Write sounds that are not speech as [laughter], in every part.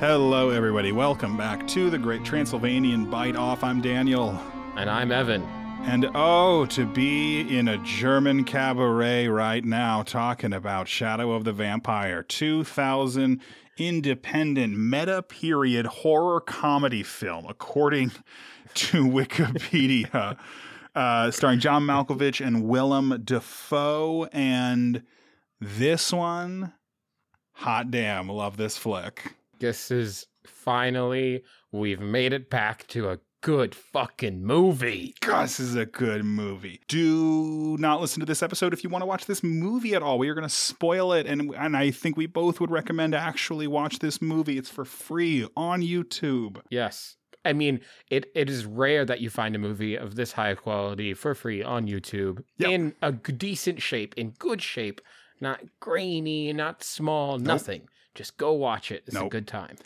Hello, everybody. Welcome back to the Great Transylvanian Bite Off. I'm Daniel. And I'm Evan. And oh, to be in a German cabaret right now talking about Shadow of the Vampire, 2000 independent meta period horror comedy film, according [laughs] to Wikipedia, [laughs] uh, starring John Malkovich and Willem Dafoe. And this one, hot damn, love this flick. This is finally, we've made it back to a good fucking movie. God, this is a good movie. Do not listen to this episode if you want to watch this movie at all. We are going to spoil it, and and I think we both would recommend actually watch this movie. It's for free on YouTube. Yes. I mean, it, it is rare that you find a movie of this high quality for free on YouTube Yep. in a decent shape, in good shape, not grainy, not small, nothing. Just go watch it. It's a good time.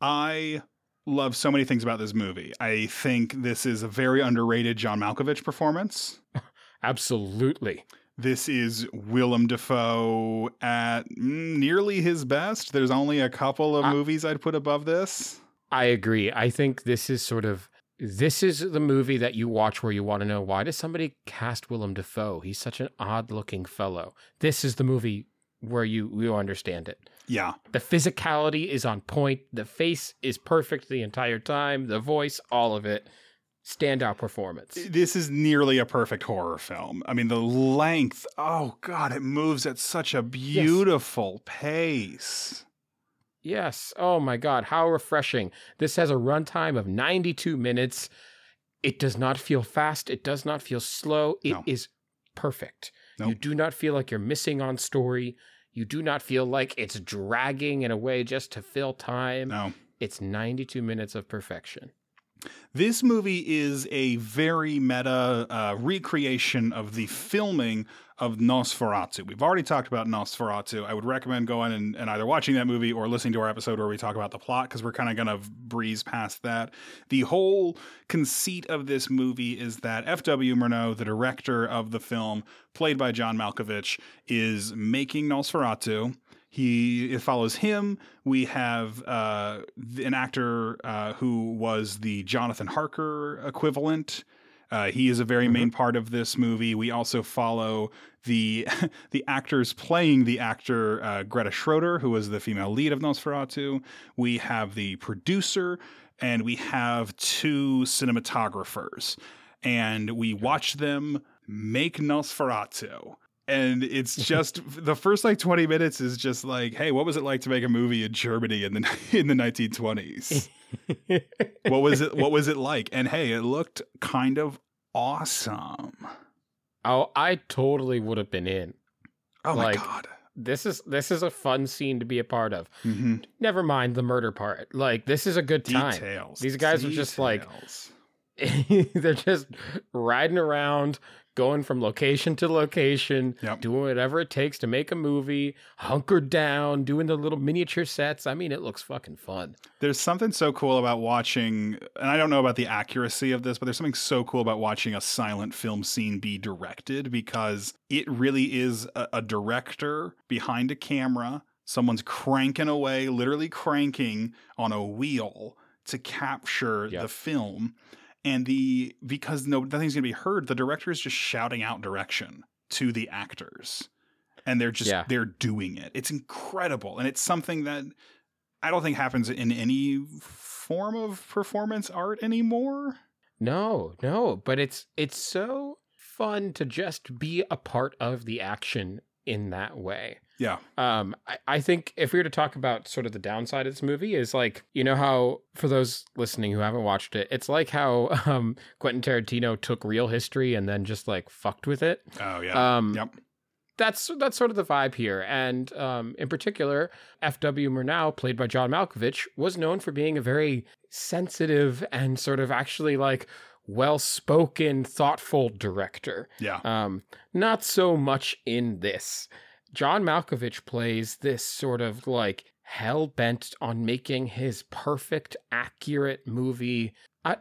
I love so many things about this movie. I think this is a very underrated John Malkovich performance. [laughs] Absolutely. This is Willem Dafoe at nearly his best. There's only a couple of I- movies I'd put above this. I agree. I think this is sort of this is the movie that you watch where you want to know why does somebody cast Willem Dafoe? He's such an odd-looking fellow. This is the movie where you you understand it. Yeah. The physicality is on point. The face is perfect the entire time. The voice, all of it, standout performance. This is nearly a perfect horror film. I mean, the length, oh God, it moves at such a beautiful pace. Yes. Oh my God, how refreshing! This has a runtime of 92 minutes. It does not feel fast. It does not feel slow. It is No. perfect. You do not feel like you're missing on story. You do not feel like it's dragging in a way just to fill time. No. It's 92 minutes of perfection. This movie is a very meta uh, recreation of the filming of Nosferatu. We've already talked about Nosferatu. I would recommend going and, and either watching that movie or listening to our episode where we talk about the plot because we're kind of going to breeze past that. The whole conceit of this movie is that F.W. Murnau, the director of the film, played by John Malkovich, is making Nosferatu. He it follows him. We have uh, an actor uh, who was the Jonathan Harker equivalent. Uh, he is a very main part of this movie. We also follow the [laughs] the actors playing the actor uh, Greta Schroeder, who was the female lead of Nosferatu. We have the producer, and we have two cinematographers, and we watch them make Nosferatu and it's just [laughs] the first like 20 minutes is just like hey what was it like to make a movie in germany in the [laughs] in the 1920s [laughs] what was it what was it like and hey it looked kind of awesome oh, I totally would have been in. oh my Like, god This is this is a fun scene to be a part of. mm-hmm. Never mind the murder part. Like this is a good time. details These guys are just like- They're just riding around, going from location to location, Yep. doing whatever it takes to make a movie, hunkered down, doing the little miniature sets. I mean, it looks fucking fun. There's something so cool about watching, and I don't know about the accuracy of this, but there's something so cool about watching a silent film scene be directed because it really is a, a director behind a camera. Someone's cranking away, literally cranking on a wheel to capture Yep. the film. And the because no nothing's gonna be heard, the director is just shouting out direction to the actors. And they're just Yeah. they're doing it. It's incredible. And it's something that I don't think happens in any form of performance art anymore. No, no, but it's it's so fun to just be a part of the action in that way. Yeah. Um, I, I think if we were to talk about sort of the downside of this movie is like, you know how for those listening who haven't watched it, it's like how [laughs] um Quentin Tarantino took real history and then just like fucked with it. Oh yeah. Um yep. that's that's sort of the vibe here. And um, in particular, F.W. Murnau, played by John Malkovich, was known for being a very sensitive and sort of actually like well spoken, thoughtful director. Yeah. Um, not so much in this. John Malkovich plays this sort of like hell bent on making his perfect, accurate movie. I,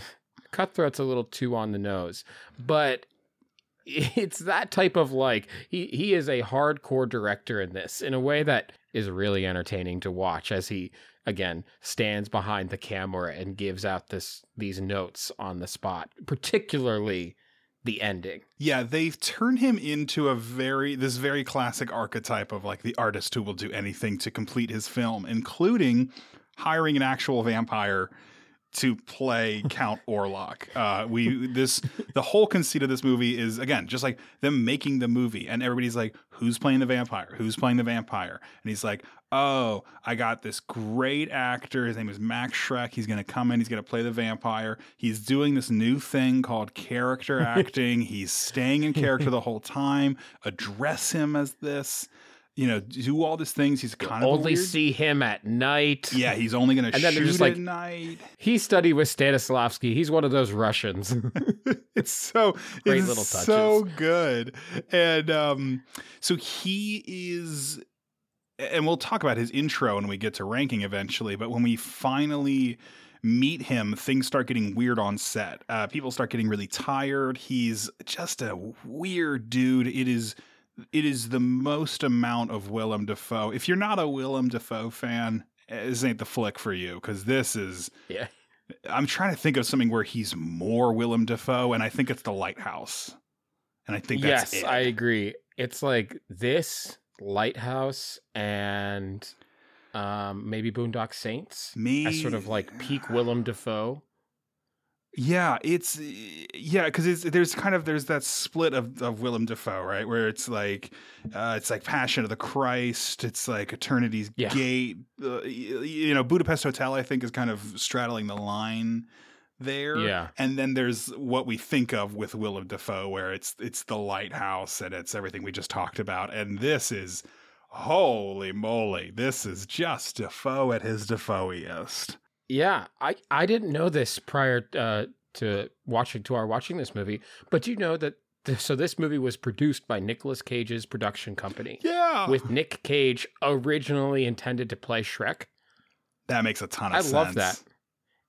[laughs] Cutthroat's a little too on the nose, but [laughs] it's that type of like he he is a hardcore director in this in a way that is really entertaining to watch as he again stands behind the camera and gives out this these notes on the spot particularly the ending. Yeah, they've turned him into a very this very classic archetype of like the artist who will do anything to complete his film, including hiring an actual vampire to play Count Orlok. Uh, we this the whole conceit of this movie is again just like them making the movie, and everybody's like, "Who's playing the vampire? Who's playing the vampire?" And he's like, "Oh, I got this great actor. His name is Max Schreck. He's going to come in. He's going to play the vampire. He's doing this new thing called character [laughs] acting. he's staying in character the whole time. Address him as this." You know, do all these things. He's kind of only weird- see him at night. Yeah, he's only going to shoot just at night. he studied with stanislavski. He's one of those russians. [laughs] It's so Great it's little touches. so good. And um so he is and we'll talk about his intro when we get to ranking eventually but when we finally meet him things start getting weird on set. Uh, people start getting really tired. He's just a weird dude. It is it is the most amount of Willem Dafoe. If you're not a Willem Dafoe fan, this ain't the flick for you because this is yeah I'm trying to think of something where he's more Willem Dafoe, and I think it's The Lighthouse. And I think that's yes it. i agree it's like this lighthouse and um maybe boondock saints Me, as sort of like peak willem dafoe Yeah, it's yeah, because there's kind of there's that split of, of Willem Dafoe, right? Where it's like uh, it's like Passion of the Christ, it's like Eternity's Yeah. Gate. Uh, you know, Budapest Hotel, I think, is kind of straddling the line there. yeah And then there's what we think of with Willem Dafoe, where it's it's the lighthouse and it's everything we just talked about. And this is holy moly, this is just Dafoe at his Dafoeiest. Yeah, I I didn't know this prior uh, to watching to our watching this movie, but you know that th- so this movie was produced by Nicolas Cage's production company, Yeah, with Nick Cage originally intended to play Schreck. that makes a ton of I sense. love that.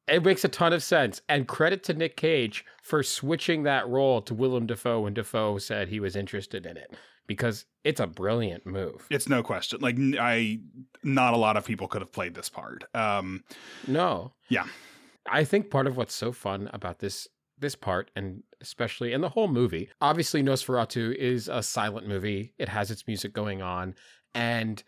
It makes a ton of sense, and credit to Nick Cage for switching that role to Willem Dafoe when Dafoe said he was interested in it, because it's a brilliant move. It's no question. Like I, not a lot of people could have played this part. Um, No. Yeah. I think part of what's so fun about this this part and especially in the whole movie, obviously Nosferatu is a silent movie. It has its music going on and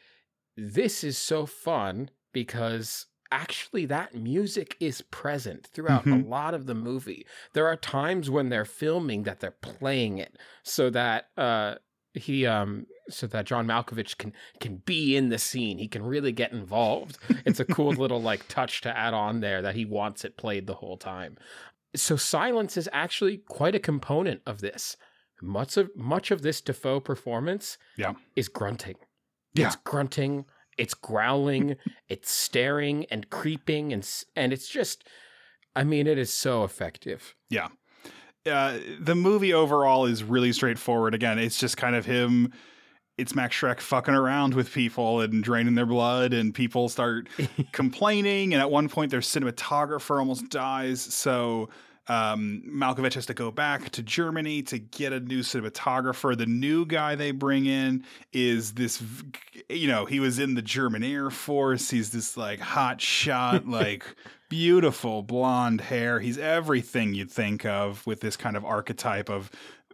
this is so fun because actually that music is present throughout Mhm. a lot of the movie. There are times when they're filming that they're playing it so that uh he um so that John Malkovich can can be in the scene. He can really get involved. It's a cool [laughs] little like touch to add on there that he wants it played the whole time. So silence is actually quite a component of this. Much of much of this Dafoe performance Yeah. is grunting. Yeah. It's grunting, it's growling, [laughs] it's staring and creeping and and it's just I mean it is so effective. Uh, the movie overall is really straightforward. Again, it's just kind of him. It's Max Schreck fucking around with people and draining their blood, and people start [laughs] complaining. And at one point, their cinematographer almost dies. So um, Malkovich has to go back to Germany to get a new cinematographer. The new guy they bring in is this, you know, he was in the German Air Force. He's this like hot shot, [laughs] like beautiful blonde hair. He's everything you'd think of with this kind of archetype of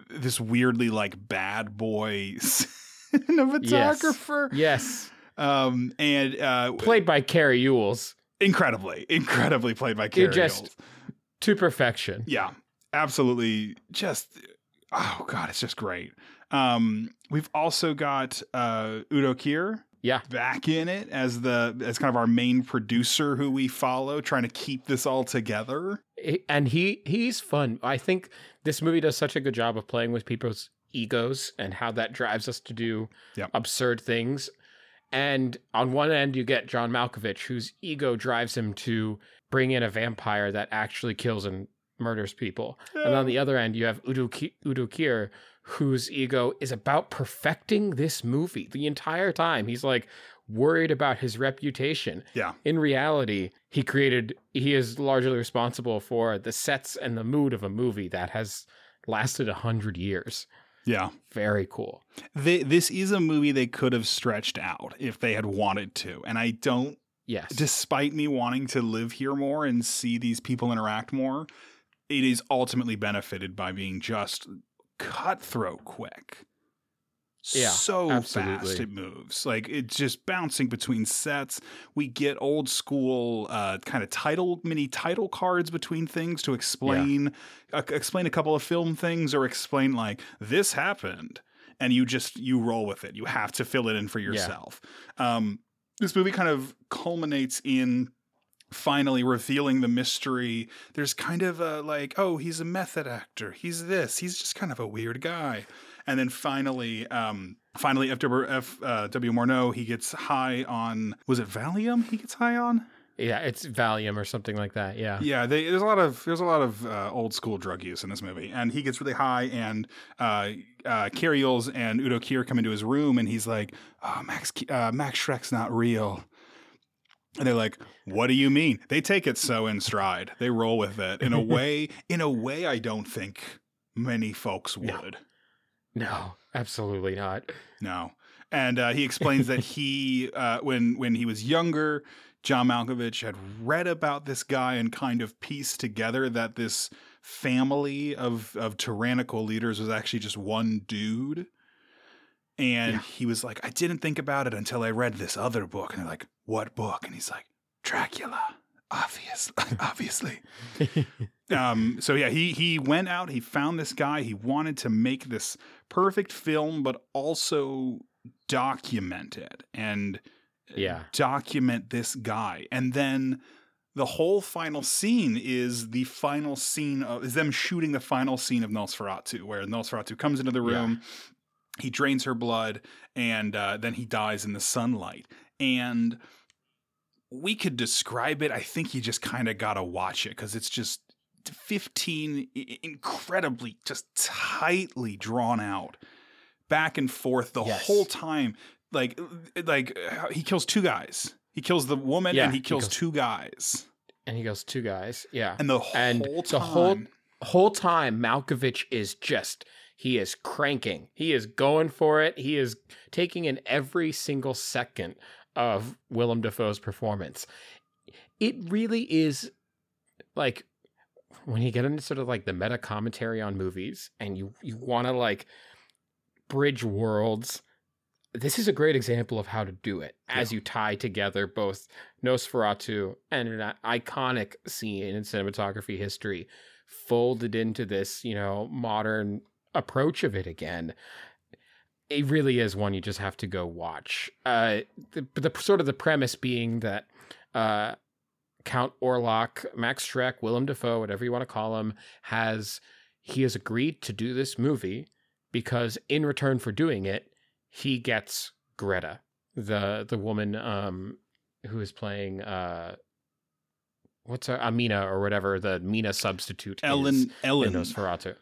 this weirdly like bad boy cinematographer. Yes. Um, and uh, Played by Cary Elwes incredibly, incredibly played by Cary just- Elwes. To perfection. Yeah, absolutely. Just oh god, it's just great. Um, we've also got uh, Udo Kier. Yeah. back in it as the as kind of our main producer who we follow, trying to keep this all together. And he he's fun. I think this movie does such a good job of playing with people's egos and how that drives us to do Yep. absurd things. And on one end, you get John Malkovich, whose ego drives him to bring in a vampire that actually kills and murders people. And on the other end, you have Udo, Udo Kier, whose ego is about perfecting this movie the entire time. He's like worried about his reputation. Yeah. In reality, he created, he is largely responsible for the sets and the mood of a movie that has lasted a hundred years. Yeah. Very cool. They, this is a movie they could have stretched out if they had wanted to. And I don't, Yes. despite me wanting to live here more and see these people interact more, it is ultimately benefited by being just cutthroat quick. Yeah, so absolutely. fast it moves. Like it's just bouncing between sets. We get old school uh, kind of title mini title cards between things to explain uh, explain a couple of film things or explain like this happened and you just you roll with it. You have to fill it in for yourself. Um, this movie kind of culminates in finally revealing the mystery. There's kind of a like, oh, he's a method actor. He's this. He's just kind of a weird guy. And then finally, um, finally, F. W. F. Uh, W. Murnau, he gets high on was it Valium? He gets high on. yeah, it's Valium or something like that. Yeah. Yeah, they, there's a lot of there's a lot of uh, old school drug use in this movie, and he gets really high, and uh, uh, and Udo Kier come into his room, and he's like, "Oh, Max uh, Max Schreck's not real." And they're like, "What do you mean?" They take it so in stride. They roll with it in a [laughs] way. In a way, I don't think many folks would. No, absolutely not. No. And uh, he explains that he, [laughs] uh, when when he was younger, John Malkovich had read about this guy and kind of pieced together that this family of of tyrannical leaders was actually just one dude. And Yeah. he was like, I didn't think about it until I read this other book. And they're like, What book? And he's like, Dracula. Obvious, [laughs] obviously. [laughs] um, so yeah, he he went out, he found this guy, he wanted to make this perfect film, but also document it and Yeah. document this guy. And then the whole final scene is the final scene of is them shooting the final scene of Nosferatu, where Nosferatu comes into the Yeah. room, he drains her blood, and uh, then he dies in the sunlight. And we could describe it. I think you just kind of got to watch it because it's just 15 incredibly, just tightly drawn out, back and forth the Yes. whole time. Like, like uh, he kills two guys. He kills the woman Yeah, and he he kills kills- two guys. and he goes, two guys. Yeah. And the And whole the whole- whole time Malkovich is just he is cranking. He is going for it. He is taking in every single second of Willem Dafoe's performance. It really is like when you get into sort of like the meta commentary on movies and you you want to like bridge worlds this is a great example of how to do it as you tie together both Nosferatu and an iconic scene in cinematography history folded into this, you know, modern approach of it again. It really is one you just have to go watch. Uh, the, the sort of the premise being that uh, Count Orlok, Max Schreck, Willem Dafoe, whatever you want to call him, has he has agreed to do this movie because in return for doing it, he gets Greta, the the woman um who is playing uh what's her Amina or whatever the Mina substitute is Ellen, in Ellen, Nosferatu.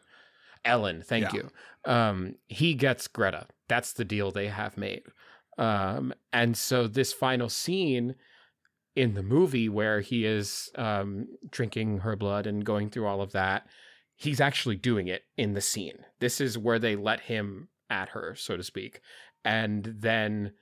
Ellen, thank Yeah. you. Um, he gets Greta. That's the deal they have made. Um, and so this final scene in the movie where he is um, drinking her blood and going through all of that, he's actually doing it in the scene. This is where they let him at her, so to speak. And then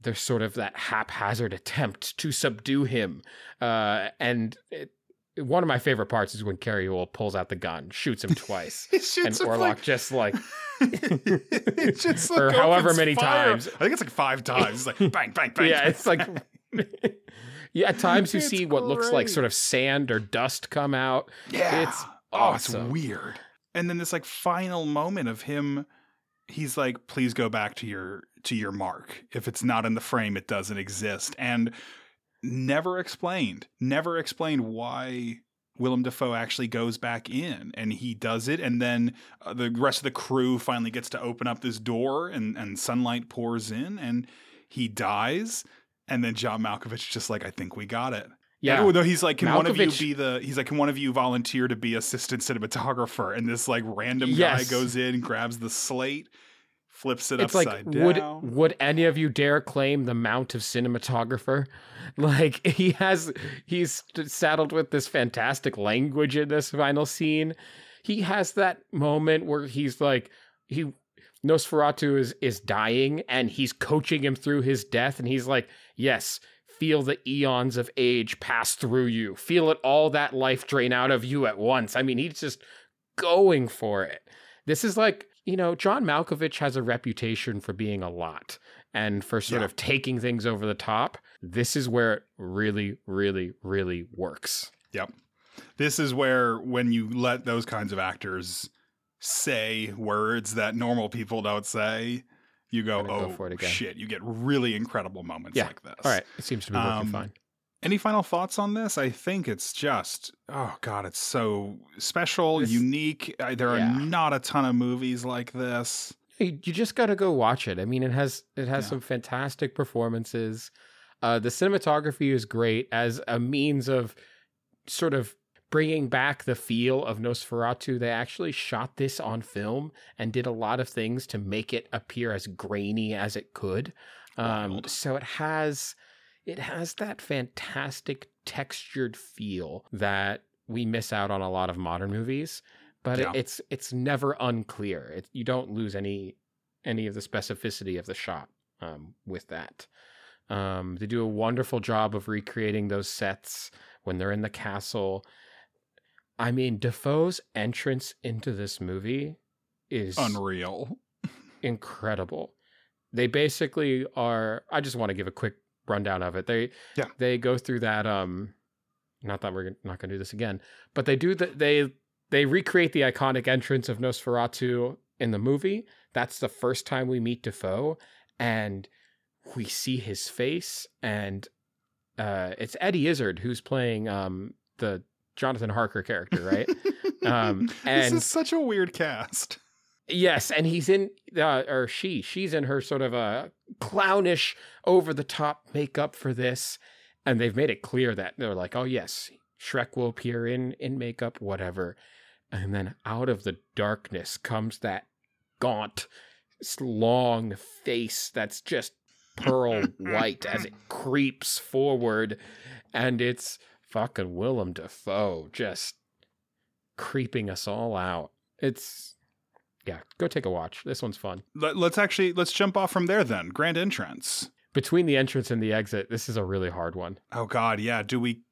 there's sort of that haphazard attempt to subdue him. Uh, and it, one of my favorite parts is when Cary Elwes pulls out the gun, shoots him twice. [laughs] Shoots and Orlok like- just like it [laughs] just like Or however many fire. times. I think it's like five times. It's like [laughs] bang, bang, bang. yeah, it's like yeah. At times you It's see what looks like sort of sand or dust come out. yeah. it's oh, it's awesome. weird. And then this like final moment of him, he's like, "Please go back to your to your mark. If it's not in the frame, it doesn't exist." And never explained, never explained why Willem Dafoe actually goes back in, and he does it, and then uh, the rest of the crew finally gets to open up this door, and and sunlight pours in, and he dies. And then John Malkovich just like, I think we got it. Yeah, no, he's like, can one of you be the? He's like, can one of you volunteer to be assistant cinematographer? And this like random Yes. guy goes in, grabs the slate, flips it it's like upside would would any of you dare claim the mount of cinematographer? [laughs] Like he has he's saddled with this fantastic language in this final scene. He has that moment where he's like he Nosferatu is is dying and he's coaching him through his death and he's like, "Yes, feel the eons of age pass through you. Feel it all that life drain out of you at once." I mean, he's just going for it. This is like, you know, John Malkovich has a reputation for being a lot and for sort Yeah. of taking things over the top. This is where it really really really works. Yep. This is where when you let those kinds of actors say words that normal people don't say, you go, oh for it again." shit, you get really incredible moments Yeah. like this. All right, it seems to be working Um, fine. Any final thoughts on this? I think it's just, oh god, it's so special, This- unique. There Yeah. are not a ton of movies like this. You just got to go watch it. I mean, it has it has Yeah. some fantastic performances. Uh, the cinematography is great as a means of sort of bringing back the feel of Nosferatu. They actually shot this on film and did a lot of things to make it appear as grainy as it could. Um, so it has it has that fantastic textured feel that we miss out on a lot of modern movies but it- it's it's never unclear it, you don't lose any any of the specificity of the shot um, with that um, they do a wonderful job of recreating those sets when they're in the castle i mean dafoe's entrance into this movie is Unreal. [laughs] incredible. They basically are. I just want to give a quick rundown of it. They Yeah. they go through that. Um, not that we're not going to do this again, but they do that. They they recreate the iconic entrance of Nosferatu in the movie. That's the first time we meet Dafoe, and we see his face, and uh, it's Eddie Izzard who's playing um the Jonathan Harker character, right? [laughs] um, this is such a weird cast. Yes, and he's in, uh, or she, she's in her sort of a clownish, over the top makeup for this, and they've made it clear that they're like, oh yes, Schreck will appear in in makeup, whatever, and then out of the darkness comes that gaunt, long face that's just pearl [laughs] white as it creeps forward, and it's fucking Willem Dafoe just creeping us all out. It's yeah, go take a watch. This one's fun. Let, let's actually let's jump off from there then. Grand entrance. Between the entrance and the exit, this is a really hard one. Oh God, yeah. Do we?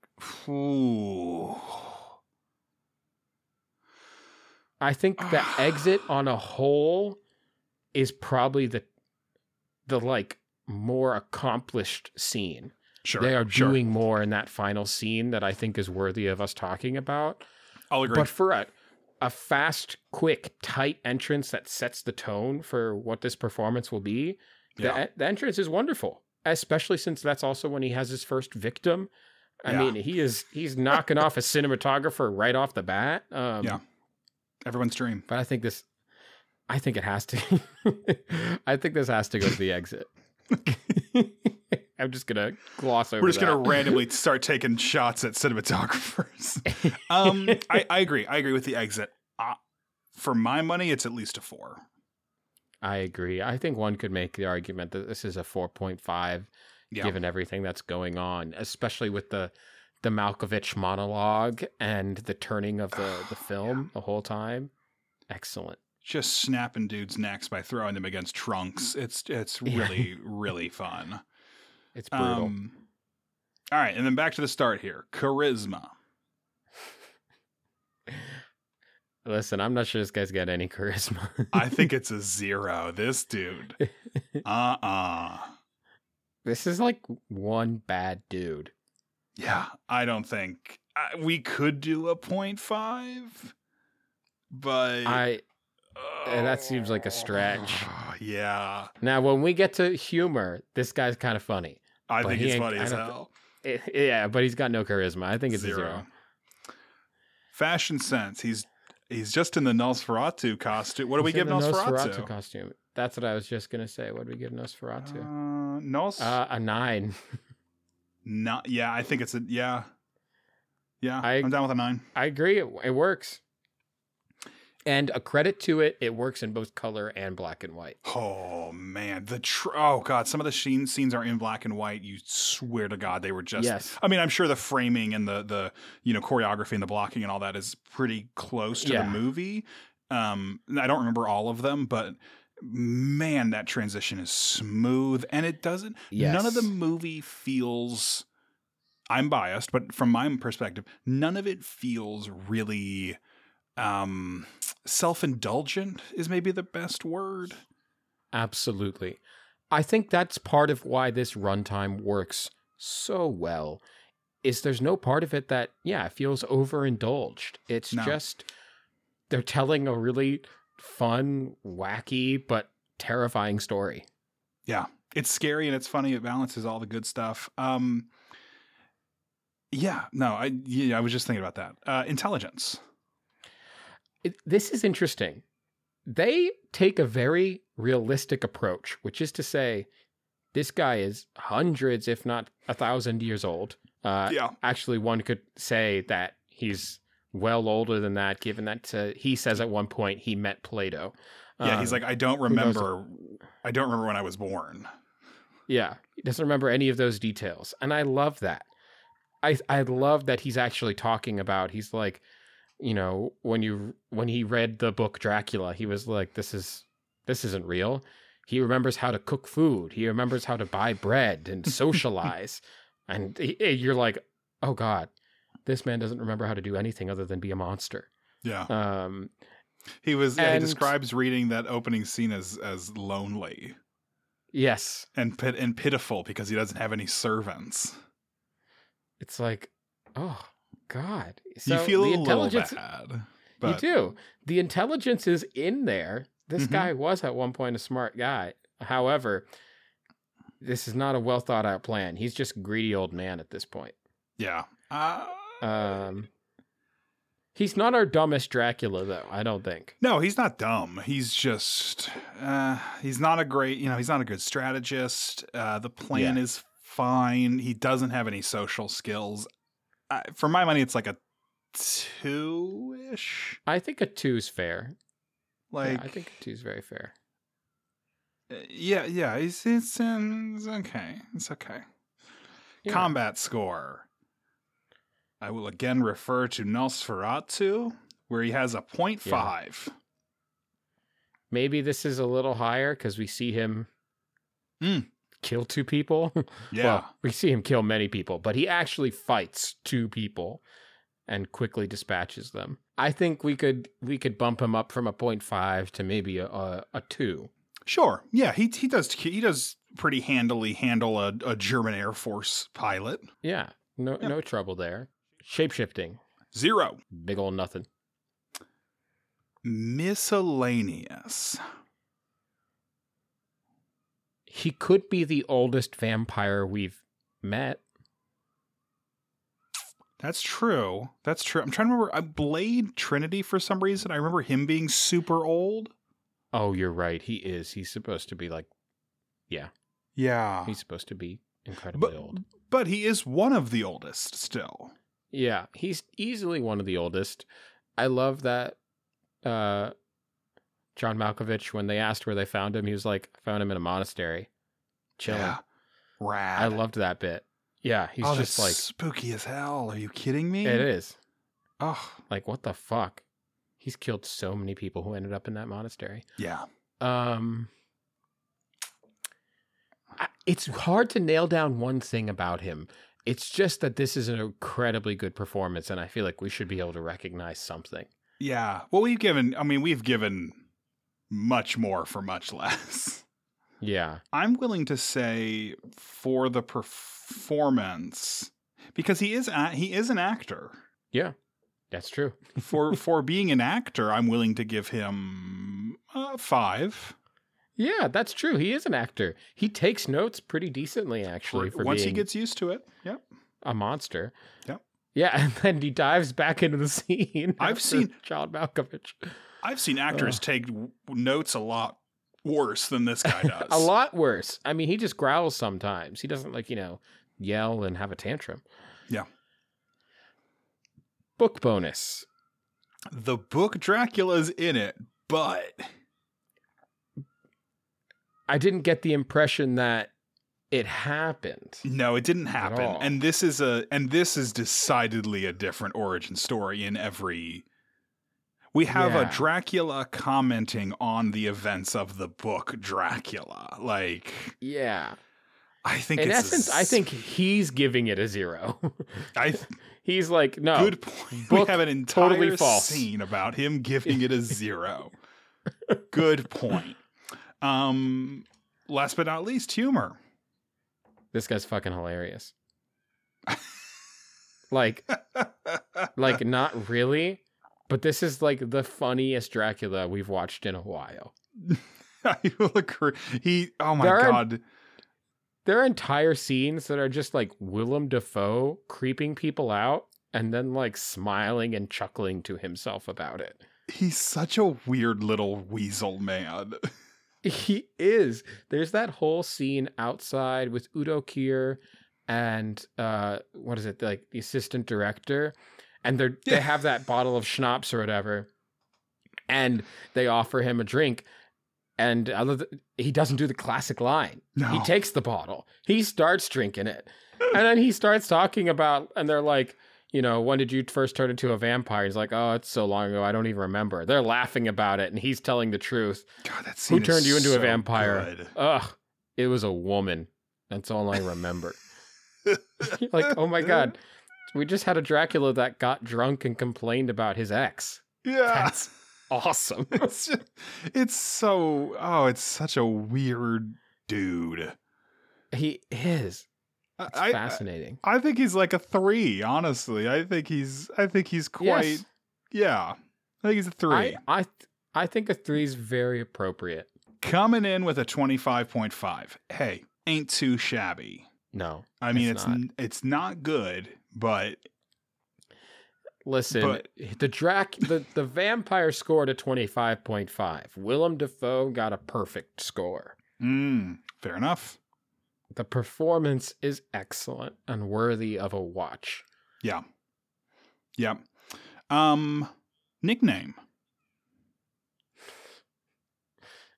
Ooh. I think the [sighs] exit on a whole is probably the the like more accomplished scene. Sure. they are sure. doing more in that final scene that I think is worthy of us talking about. I'll agree. But for a a fast, quick, tight entrance that sets the tone for what this performance will be, yeah. the, the entrance is wonderful. Especially since that's also when he has his first victim. I Yeah. mean, he is he's knocking off a cinematographer right off the bat. Um, Yeah. Everyone's dream. But I think this, I think it has to. [laughs] I think this has to go to the exit. [laughs] [laughs] I'm just gonna gloss over. We're just gonna randomly [laughs] start taking shots at cinematographers. [laughs] um, I, I agree. I agree with the exit. Uh, for my money, it's at least a four. I agree. I think one could make the argument that this is a 4.5, Yeah. given everything that's going on, especially with the the Malkovich monologue and the turning of the the [sighs] film the whole time. Excellent. Just snapping dudes' necks by throwing them against trunks. It's it's [laughs] really really fun. It's brutal. Um, all right, and then back to the start here. Charisma. Listen, I'm not sure this guy's got any [laughs] charisma. I think it's a zero. This dude. [laughs] Uh uh this is like one bad dude. Yeah, I don't think uh, we could do a point five, but I uh, that seems like a stretch. Yeah, Now, when we get to humor, this guy's kind of funny. I think he's funny as hell. Eh, yeah, but he's got no charisma. I think it's a zero. Fashion sense. He's he's just in the Nosferatu costume. What do we give the Nosferatu? costume? That's what I was just gonna say. What do we give Nosferatu? Uh, Nos. Uh, a nine. not. Yeah, I think it's a yeah. Yeah, I- I'm down with a nine. I agree. It, it works. And a credit to it, it works in both color and black and white. Oh man, the tr- oh god, some of the scene- scenes are in black and white. You swear to God they were just. Yes. I mean, I'm sure the framing and the the you know choreography and the blocking and all that is pretty close to Yeah. the movie. Um, I don't remember all of them, but man, that transition is smooth, and it doesn't. None of the movie feels. I'm biased, but from my perspective, none of it feels really um, self-indulgent. Is maybe the best word. Absolutely. I think that's part of why this runtime works so well. Is there's no part of it that yeah feels overindulged. It's No. just they're telling a really fun, wacky, but terrifying story. Yeah, it's scary and it's funny. It balances all the good stuff. Um, yeah, no, I yeah, I was just thinking about that. Uh, intelligence. It, this is interesting. They take a very realistic approach, which is to say, this guy is hundreds, if not a thousand years old. Uh, yeah, actually one could say that he's well older than that given that uh, he says at one point he met plato yeah. he's Um, like, I don't remember. I don't remember when I was born. yeah he doesn't remember any of those details and i love that i i love that he's actually talking about he's like you know when you when he read the book dracula he was like this is this isn't real. He remembers how to cook food. He remembers how to buy bread and socialize. [laughs] And he, you're like oh god this man doesn't remember how to do anything other than be a monster. Yeah, um he was. Yeah, he describes reading that opening scene as as lonely. Yes. And pit and pitiful because he doesn't have any servants. it's like oh god so you feel a the little intelligence bad. But, you do the intelligence is in there this Mhm. guy was at one point a smart guy however this is not a well thought out plan he's just a greedy old man at this point Yeah. Uh, um he's not our dumbest dracula though i don't think No, he's not dumb. He's just uh, he's not a great, you know, he's not a good strategist. Uh, the plan Yeah. is fine. He doesn't have any social skills. Uh, for my money, it's like a two ish. i think a two's fair Like, yeah, i think a two's very fair uh, yeah, yeah. It's it's, um, it's okay. It's okay. Yeah. Combat score. I will again refer to Nosferatu, where he has a point Yeah. five. maybe this is a little higher because we see him Mm. Kill two people [laughs] Yeah. Well, we see him kill many people, but he actually fights two people and quickly dispatches them. I think we could we could bump him up from a 0.5 to maybe a, a, a 2. Sure. Yeah, he he does he does pretty handily handle a, a German Air Force pilot. Yeah, no Yeah. no trouble there. Shapeshifting, Zero. big old nothing. Miscellaneous. He could be the oldest vampire we've met. That's true. That's true. I'm trying to remember. I Blade Trinity for some reason. I remember him being super old. Oh, you're right. He is. He's supposed to be like Yeah. Yeah. He's supposed to be incredibly But old. but he is one of the oldest still. Yeah, he's easily one of the oldest. I love that uh John Malkovich when they asked where they found him, he was like, I found him in a monastery. Chilling. Yeah. Rad. I loved that bit. Yeah, he's oh, just like spooky as hell. Are you kidding me? it is. Oh, Like what the fuck? He's killed so many people who ended up in that monastery. yeah. Um I- it's hard to nail down one thing about him. It's just that this is an incredibly good performance and I feel like we should be able to recognize something. Yeah. Well, we've given, I mean, we've given much more for much [laughs] less. Yeah. I'm willing to say for the performance because he is a, he is an actor. Yeah. That's true. [laughs] For for being an actor, I'm willing to give him uh, 5. Yeah, that's true. He is an actor. He takes notes pretty decently, actually, for once he gets used to it. Yep. a monster. Yep. Yeah, [laughs] and then he dives back into the scene. I've seen- John Malkovich. I've seen actors take w- notes a lot worse than this guy [laughs] does. a lot worse. I mean, he just growls sometimes. He doesn't like you know yell and have a tantrum. Yeah. Book bonus. The book Dracula's in it, but I didn't get the impression that it happened. no, it didn't happen. And this is a and this is decidedly a different origin story in every We have Yeah. a Dracula commenting on the events of the book Dracula. Like, Yeah. I think In it's a essence, I think he's giving it a zero. I [laughs] he's like, no. good point. We have an entire totally false. scene about him [laughs] giving it a zero. good point. Um, last but not least, humor. This guy's fucking hilarious. like, [laughs] like not really, but this is like the funniest Dracula we've watched in a while. [laughs] I will agree. He. Oh my There are- god. There are entire scenes that are just like Willem Dafoe creeping people out and then like smiling and chuckling to himself about it. He's such a weird little weasel man. [laughs] He is. There's that whole scene outside with Udo Kier and uh what is it, like the assistant director. And they're Yeah. they have that bottle of schnapps or whatever. And they offer him a drink. And other th- he doesn't do the classic line. No. He takes the bottle. He starts drinking it. And then he starts talking about and they're like, you know, when did you first turn into a vampire? He's like, oh, it's so long ago, I don't even remember. They're laughing about it, and he's telling the truth. God, that scene Who turned you into a vampire? good. Ugh, it was a woman. That's all I remember. [laughs] [laughs] like, oh my god, we just had a Dracula that got drunk and complained about his ex. Yeah. That's awesome. [laughs] it's just, it's so oh, it's such a weird dude. he is. I, It's I- fascinating. I think he's like a three, honestly. I think he's I think he's quite Yes. yeah. I think he's a three. I, I, I think a three is very appropriate. Coming in with a twenty five point five. Hey, ain't too shabby. No, I mean It's it's not. n- it's not good, but listen, But- the Drac, the the vampire scored a twenty five point five. Willem Dafoe got a perfect score. mm, fair enough. The performance is excellent and worthy of a watch. Yeah. Yeah. Um nickname.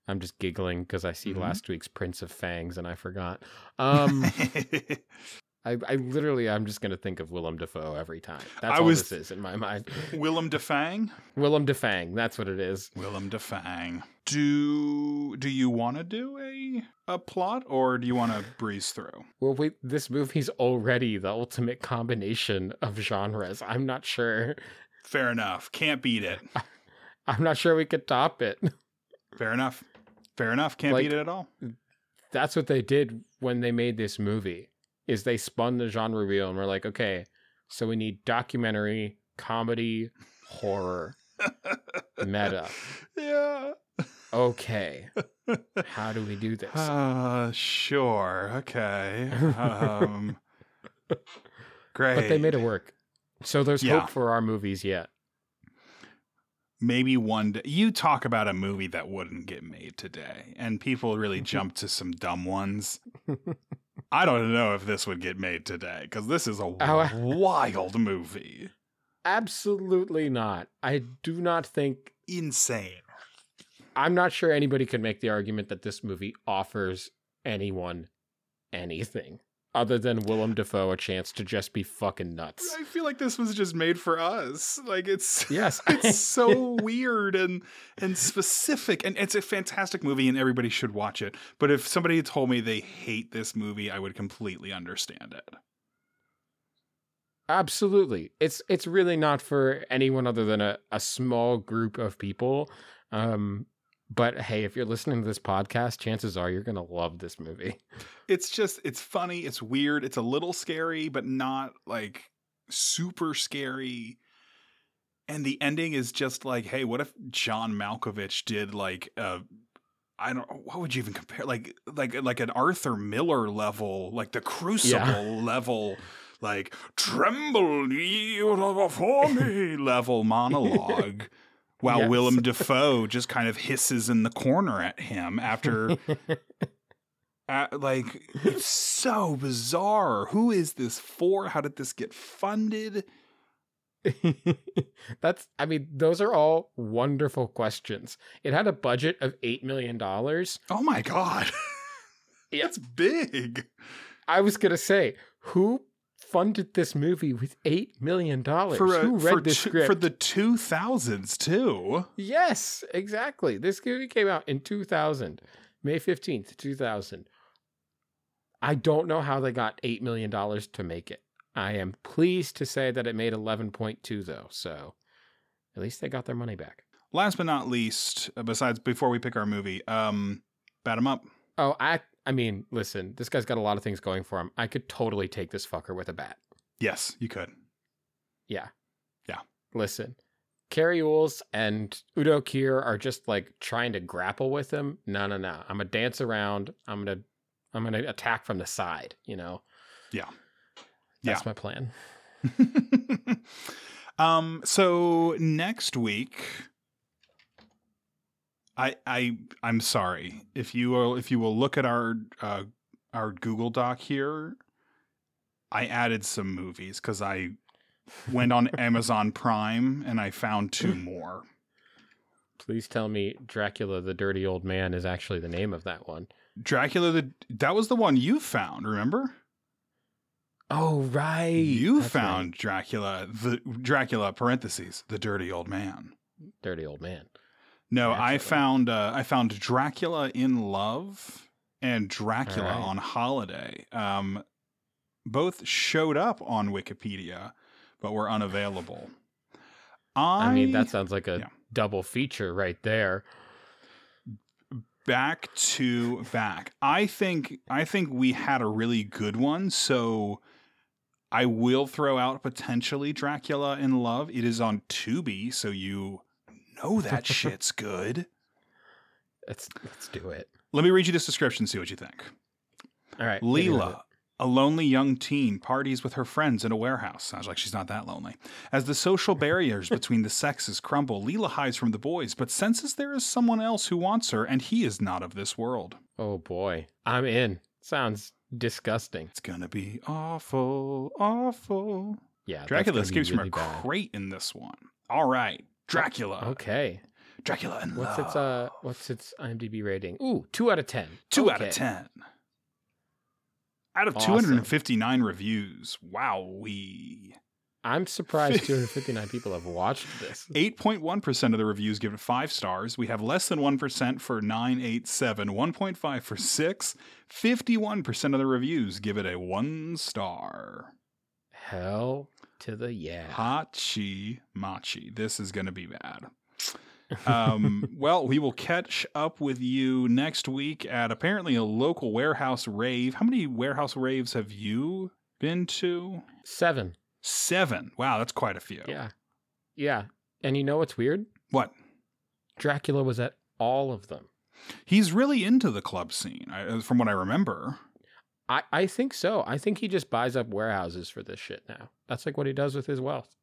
I'm just giggling because I see Mhm. last week's Prince of Fangs and I forgot. [laughs] Um, [laughs] I, I literally, I'm just gonna think of Willem Dafoe every time. That's I all was- this is in my mind. [laughs] Willem Defang. Willem Defang, that's what it is. Willem Defang. Do do you want to do a a plot or do you want to breeze through? Well, wait, this movie's already the ultimate combination of genres. I'm not sure. Fair enough. Can't beat it. [laughs] I'm not sure we could top it. [laughs] Fair enough. Fair enough. Can't Like- beat it at all. That's what they did when they made this movie. Is they spun the genre wheel and we're like, okay, so we need documentary, comedy, horror, meta. [laughs] Yeah. Okay, how do we do [laughs] this? Uh, sure. Okay. Um, great. [laughs] But they made it work. So there's Yeah. hope for our movies yet. Maybe one day you talk about a movie that wouldn't get made today and people really Mm-hmm. jump to some dumb ones i don't know if this would get made today because this is a [laughs] Oh. wild movie Absolutely not. I do not think insane I'm not sure anybody could make the argument that this movie offers anyone anything other than Willem Dafoe a chance to just be fucking nuts. i feel like this was just made for us like it's Yes. [laughs] it's [laughs] so weird and and specific and it's a fantastic movie and everybody should watch it but if somebody told me they hate this movie i would completely understand it Absolutely. It's it's really not for anyone other than a, a small group of people. Um but hey, if you're listening to this podcast, chances are you're gonna love this movie. it's just it's funny it's weird it's a little scary but not like super scary. And the ending is just like hey what if john malkovich did like uh i don't what would you even compare like like like an arthur miller level like the crucible level like tremble ye before me [laughs] level monologue while Yes. willem [laughs] dafoe just kind of hisses in the corner at him after [laughs] uh, like it's so bizarre. Who is this for? How did this get funded? [laughs] That's I mean, those are all wonderful questions. It had a budget of eight million dollars. Oh my god, it's big. I was gonna say, who funded this movie with eight million dollars. For, Who read for, this two- script? for the 2000s, too. yes, exactly. This movie came out in 2000, May 15th, 2000. I don't know how they got eight million dollars to make it. I am pleased to say that it made 11.2 though, so at least they got their money back. Last but not least, uh, besides before we pick our movie, um, bat him up. Oh, I I mean, listen, this guy's got a lot of things going for him. I could totally take this fucker with a bat. Yes, you could. Yeah. Yeah. Listen, Cary Elwes and Udo Kier are just like trying to grapple with him. No, no, no. I'm gonna dance around. I'm gonna I'm gonna attack from the side, you know? Yeah. That's my plan. [laughs] um so next week I I I'm sorry. If you will if you will look at our uh our Google Doc here, I added some movies cuz I went on [laughs] Amazon Prime and I found two more. Please tell me Dracula the Dirty Old Man is actually the name of that one. Dracula the that was the one you found, remember? Oh right. you That's found Dracula the Dracula parentheses, the dirty old man. Dirty Old Man. No, I found uh, I found Dracula in Love and Dracula Alright. on Holiday. Um, both showed up on Wikipedia, but were unavailable. I, I, mean, that sounds like a yeah. double feature right there. back to back. I think I think we had a really good one. So I will throw out potentially Dracula in Love. It is on Tubi, so you know that [laughs] shit's good. Let's let's do it. Let me read you this description. See what you think. All right. hit me with it. Leela, a lonely young teen, parties with her friends in a warehouse. Sounds like she's not that lonely. As the social barriers [laughs] between the sexes crumble, Leela hides from the boys, but senses there is someone else who wants her, and he is not of this world. Oh boy, I'm in. Sounds disgusting. It's gonna be awful, awful. Yeah, Dracula escapes from a bad. crate in this one. All right, Dracula. Okay. Dracula and What's love. its uh what's its IMDb rating? Ooh, two out of ten. Two out of ten. Out of Awesome. 259 reviews. Wow, we. I'm surprised [laughs] 259 people have watched this. 8.1% of the reviews give it five stars. We have less than 1% for 987, 1.5 for 6. 51% of the reviews give it a one star. Hell to the yeah. Hachi Machi. This is going to be bad. Um, [laughs] well, we will catch up with you next week at apparently a local warehouse rave. How many warehouse raves have you been to? Seven. Seven. Wow, that's quite a few. Yeah. Yeah. And you know what's weird? What? Dracula was at all of them. He's really into the club scene, from what I remember. I, I think so. I think he just buys up warehouses for this shit now. That's like what he does with his wealth.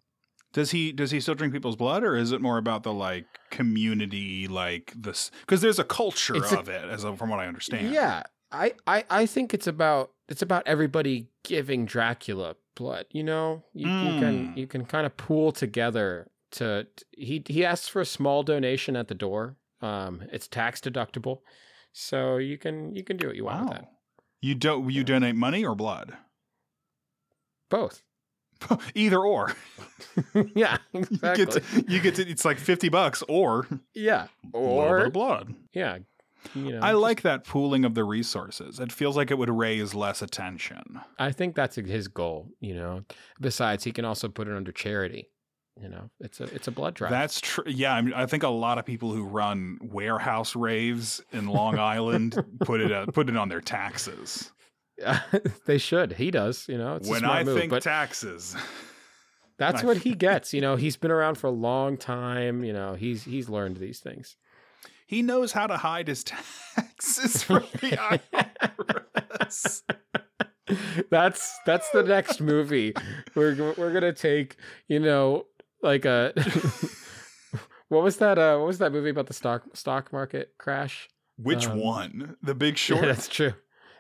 Does he does he still drink people's blood, or is it more about the like community, like this? Because there's a culture It's a- of it, as from what I understand. Yeah. I, I, I think it's about it's about everybody giving Dracula blood. You know, you, you can Mm. you can kind of pool together. To he he asks for a small donation at the door. Um, it's tax deductible, so you can you can do what you want with Wow. that. You don't you donate money or blood? Both. [laughs] Either or. [laughs] yeah, [laughs] You exactly. get to, you get to it's like fifty bucks or yeah, a little bit or blood. yeah, you know. I just- like that pooling of the resources. It feels like it would raise less attention. I think that's his goal. You know. Besides, he can also put it under charity. You know, it's a it's a blood drive. That's true. Yeah, I, mean, I think a lot of people who run warehouse raves in Long [laughs] Island put it uh, put it on their taxes. [laughs] they should. He does. You know, it's a when I move. think taxes, that's [laughs] what he gets. You know, he's been around for a long time. You know, he's he's learned these things. he knows how to hide his taxes from the IRS. that's that's the next movie. We're we're gonna take. You know, like a. [laughs] [laughs] what was that? Uh, what was that movie about the stock stock market crash? Which Um, one? The Big [laughs] Yeah, Short. that's true.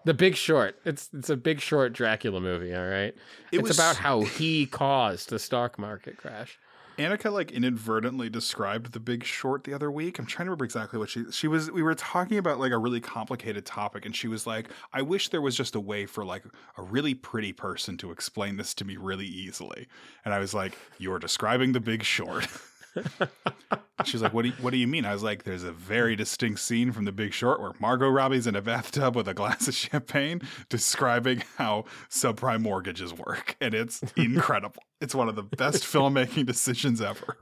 The Big Short. It's it's a Big Short Dracula movie. All right. it it's about how he caused the stock market crash. Annika like inadvertently described The Big Short the other week. I'm trying to remember exactly what she she was. We were talking about like a really complicated topic, and she was like, "I wish there was just a way for like a really pretty person to explain this to me really easily." And I was like, "You're describing The Big Short." [laughs] [laughs] She's like, "What do you, what do you mean?" I was like, "There's a very distinct scene from The Big Short where Margot Robbie's in a bathtub with a glass of champagne, describing how subprime mortgages work, and it's incredible. it's one of the best [laughs] filmmaking decisions ever.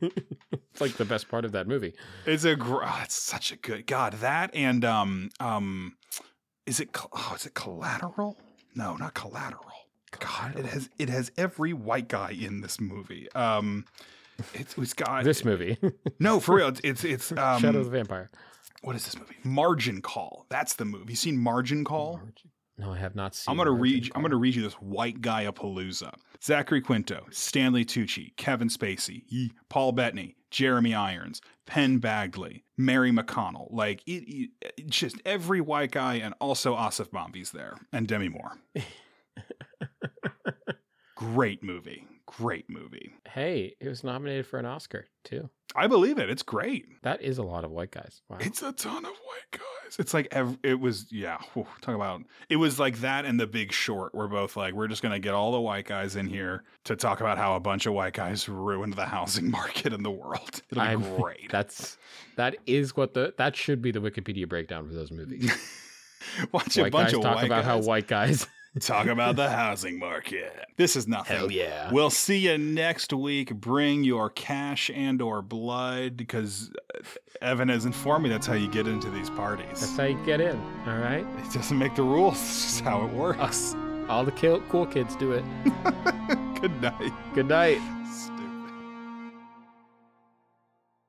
It's like the best part of that movie. It's a gr- oh, it's such a good God that and um um, is it oh is it Collateral? No, not Collateral. God, it has it has every white guy in this movie. Um, it's, it's got This movie, [laughs] no for real. It's it's, it's um, Shadow of the Vampire. what is this movie? Margin Call. That's the movie. You seen Margin Call? No, I have not seen. I'm gonna Margin read. I'm gonna read you this white guy a palooza. Zachary Quinto, Stanley Tucci, Kevin Spacey, Paul Bettany, Jeremy Irons, Penn Badgley, Mary McDonnell. Like it, it- just every white guy, and also Aasif Mandvi's there, and Demi Moore. [laughs] Great movie. Great movie. Hey, it was nominated for an Oscar too. I believe it. It's great. That is a lot of white guys. Wow. It's a ton of white guys. It's like ev- it was, yeah. whew, talk about it was like that and The Big Short. We're both like, we're just gonna get all the white guys in here to talk about how a bunch of white guys ruined the housing [laughs] market in the world. It'll be I'm- great. That's that is what the that should be the Wikipedia breakdown for those movies. [laughs] Watch a white bunch guys of talk about how white guys. Talk about the [laughs] housing market. This is nothing. Hell yeah! We'll see you next week. Bring your cash and or blood because Evan has informed me that's how you get into these parties. That's how you get in. All right, It doesn't make the rules. It's just how it works. all the cool kids do it. [laughs] Good night. Good night.